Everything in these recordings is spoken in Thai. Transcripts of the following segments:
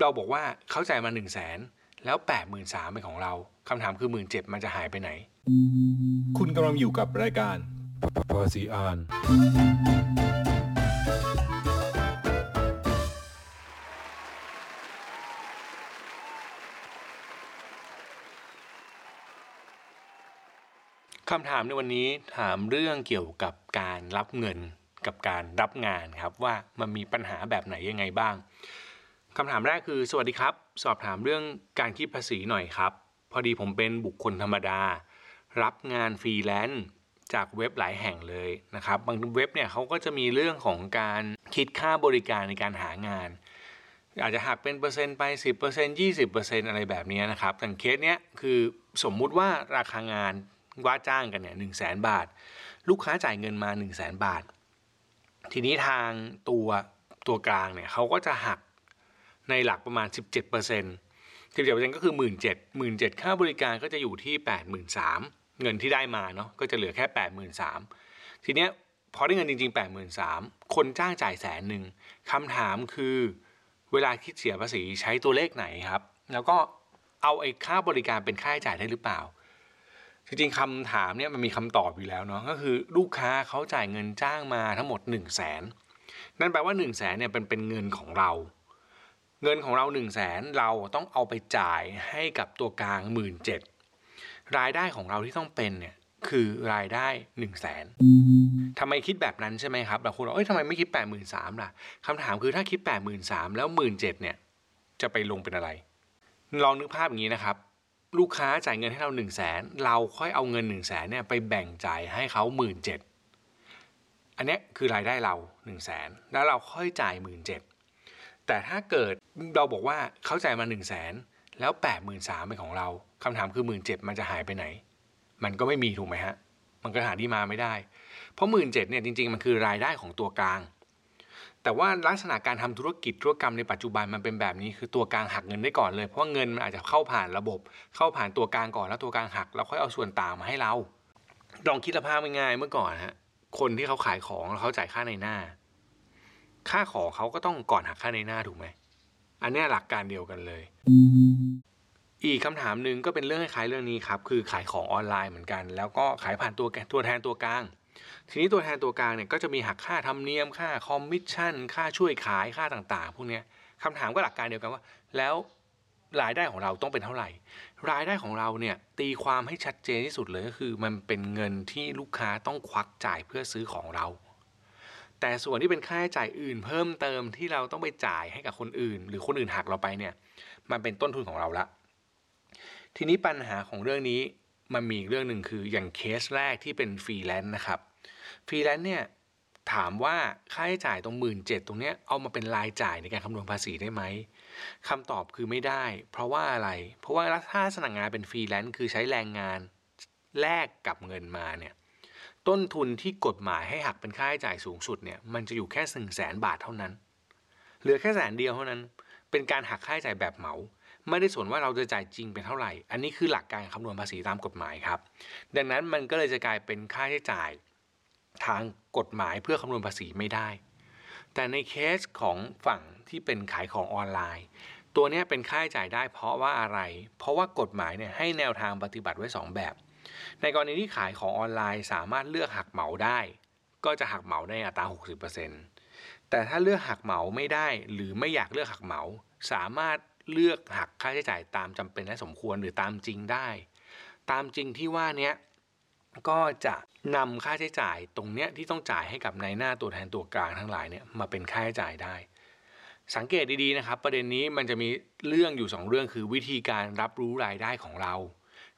เราบอกว่าเข้าใจมา1นึ่งแสนแล้ว8ปดหมื่นสามเป็นของเราคำถามคือหมื่นเจ็ดมันจะหายไปไหน คุณกำลังอยู่กับรายการภาษีอ่านคำถามในวันนี้ถามเรื่องเกี่ยวกับการรับเงินกับการรับงานครับว่ามันมีปัญหาแบบไหนยังไงบ้าง คำถามแรกคือสวัสดีครับ สอบถามเรื่องการคิดภาษีหน่อยครับ พอดีผมเป็นบุคคลธรรมดา รับงานฟรีแลนซ์จากเว็บหลายแห่งเลยนะครับ บางเว็บเนี่ยเขาก็จะมีเรื่องของการคิดค่าบริการในการหางาน อาจจะหักเป็นเปอร์เซ็นต์ไป 10% 20%อะไรแบบนี้นะครับแต่เคสเนี้ยคือสมมุติว่าราคางานว่าจ้างกันเนี่ยหนึ่งแสนบาท ลูกค้าจ่ายเงินมา 1 0 0 0 0แสนบาท ทีนี้ทางตัวตัวกลางเนี่ยเขาก็จะหัก ในหลักประมาณ 17% 17%ก็คือ 1 7 0 0 0 17,000 ค่าบริการก็จะอยู่ที่ 83,000 เงินที่ได้มาเนาะก็จะเหลือแค่ 83,000 ทีเนี้ยพอได้เงินจริง ๆ 83,000 คนจ้างจ่ายแสนหนึ่งคำถามคือเวลาคิดเสียภาษีใช้ตัวเลขไหนครับ แล้วก็เอาไอ้ค่าบริการเป็นค่าใช้จ่ายได้หรือเปล่า จริงๆคำถามเนี่ยมันมีคำตอบอยู่แล้วเนาะก็คือลูกค้าเขาจ่ายเงินจ้างมาทั้งหมด 1 0 0 0 0แสนนั่นแปลว่า 1 0 0 0 0แสนเนี่ยเป็นเป็นเงินของเรา เงินของเรา 1 0 0 0 0แสนเราต้องเอาไปจ่ายให้กับตัวกลาง 1 7ื่นรายได้ของเราที่ต้องเป็นเนี่ยคือรายได้1 0 0 0 0แสนทำไมคิดแบบนั้นใช่ไหมครับบางคนบอกเอ้ยทำไมไม่คิด 8 3 0 0 0ล่ะคำถามคือถ้าคิด 8 3 0 0 0แล้ว 1 7ื่นเนี่ยจะไปลงเป็นอะไร ลองนึกภาพอย่างนี้นะครับลูกค้าจ่ายเงินให้เรา1 0 0 0 0แสนเราค่อยเอาเงิน 1 0 0 0 0แสนเนี่ยไปแบ่งจ่ายให้เขา1 7ื่นอันนี้คือรายได้เรา 1 0 0 0 0แสนแล้วเราค่อยจ่าย 1 7ื่น แต่ถ้าเกิดเราบอกว่าเข้าใจมา1 0 0 0 0แสนแล้ว 8 3 0 0 0เป็นของเราคำถามคือ 1 7ื่นมันจะหายไปไหน มันก็ไม่มีถูกไหมฮะ มันก็หาที่มาไม่ได้ เพราะ 1 7ื่นเนี่ยจริง ๆ มันคือรายได้ของตัวกลาง แต่ว่าลักษณะการทำธุรกิจธุรกรรมในปัจจุบันมันเป็นแบบนี้คือตัวกลางหักเงินได้ก่อนเลย เพราะว่าเงินมันอาจจะเข้าผ่านระบบ เข้าผ่านตัวกลางก่อนแล้วตัวกลางหัก แล้วค่อยเอาส่วนต่างมาให้เราลองคิดสภาพง่ายๆเมื่อก่อนฮะคนที่เขาขายของแล้วเขาจ่ายค่าในหน้า ค่าของเขาก็ต้องก่อนหักค่าในหน้าถูกไหม อันนี้หลักการเดียวกันเลย อีกคำถามหนึ่งก็เป็นเรื่องคล้ายเรื่องนี้ครับ คือขายของออนไลน์เหมือนกัน แล้วก็ขายผ่านตัวแกตัวแทนตัวกลาง ทีนี้ตัวแทนตัวกลางเนี่ยก็จะมีหักค่าธรรมเนียมค่าคอมมิชชั่น ค่าช่วยขายค่าต่างๆ พวกนี้คำถามก็หลักการเดียวกันว่า แล้วรายได้ของเราต้องเป็นเท่าไหร่ รายได้ของเราเนี่ยตีความให้ชัดเจนที่สุดเลยก็คือ มันเป็นเงินที่ลูกค้าต้องควักจ่ายเพื่อซื้อของเรา แต่ส่วนที่เป็นค่าใช้จ่ายอื่น เพิ่มเติมที่เราต้องไปจ่ายให้กับคนอื่น หรือคนอื่นหักเราไปเนี่ย มันเป็นต้นทุนของเราละ ทีนี้ปัญหาของเรื่องนี้มันมีเรื่องหนึ่งคืออย่างเคสแรกที่เป็นฟรีแลนซ์นะครับฟรีแลนซ์เนี่ยถามว่าค่าใช้จ่ายตรงหมื่นเจ็ดตรงเนี้ยเอามาเป็นรายจ่ายในการคำนวณภาษีได้ไหมคำตอบคือไม่ได้ เพราะว่าอะไร เพราะว่าถ้าลักษณะงานเป็นฟรีแลนซ์คือใช้แรงงานแลกกับเงินมาเนี่ย ต้นทุนที่กฎหมายให้หักเป็นค่าใช้จ่ายสูงสุดเนี่ยมันจะอยู่แค่หนึ่งแสนบาทเท่านั้น เหลือแค่แสนเดียวเท่านั้น เป็นการหักค่าใช้จ่ายแบบเหมา ไม่ได้สนว่าเราจะจ่ายจริงเป็นเท่าไหร่ อันนี้คือหลักการคำนวณภาษีตามกฎหมายครับ ดังนั้นมันก็เลยจะกลายเป็นค่าใช้จ่าย ทางกฎหมายเพื่อคำนวณภาษีไม่ได้ แต่ในเคสของฝั่งที่เป็นขายของออนไลน์ ตัวนี้เป็นค่าใช้จ่ายได้เพราะว่าอะไร เพราะว่ากฎหมายเนี่ยให้แนวทางปฏิบัติไว้ 2 แบบ ในกรณีที่ขายของออนไลน์สามารถเลือกหักเหมาได้ ก็จะหักเหมาในอัตรา 60%แต่ถ้าเลือกหักเหมาไม่ได้หรือไม่อยากเลือกหักเหมา สามารถเลือกหักค่าใช้จ่ายตามจำเป็นและสมควรหรือตามจริงได้ ตามจริงที่ว่าเนี้ยก็จะนำค่าใช้จ่ายตรงเนี้ยที่ต้องจ่ายให้กับนายหน้าตัวแทนตัวกลางทั้งหลายเนี่ยมาเป็นค่าใช้จ่ายได้ สังเกตดีๆนะครับ ประเด็นนี้มันจะมีเรื่องอยู่ 2 เรื่องคือวิธีการรับรู้รายได้ของเรา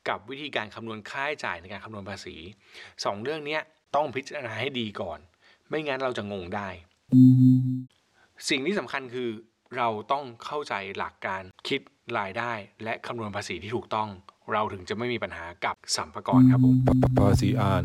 กับวิธีการคำนวณค่าใช้จ่ายในการคำนวณภาษี 2 เรื่องนี้ต้องพิจารณาให้ดีก่อน ไม่งั้นเราจะงงได้ สิ่งที่สำคัญคือเราต้องเข้าใจหลักการคิดรายได้ และคำนวณภาษีที่ถูกต้อง เราถึงจะไม่มีปัญหากับสัมภาระครับผมภาษีอ่าน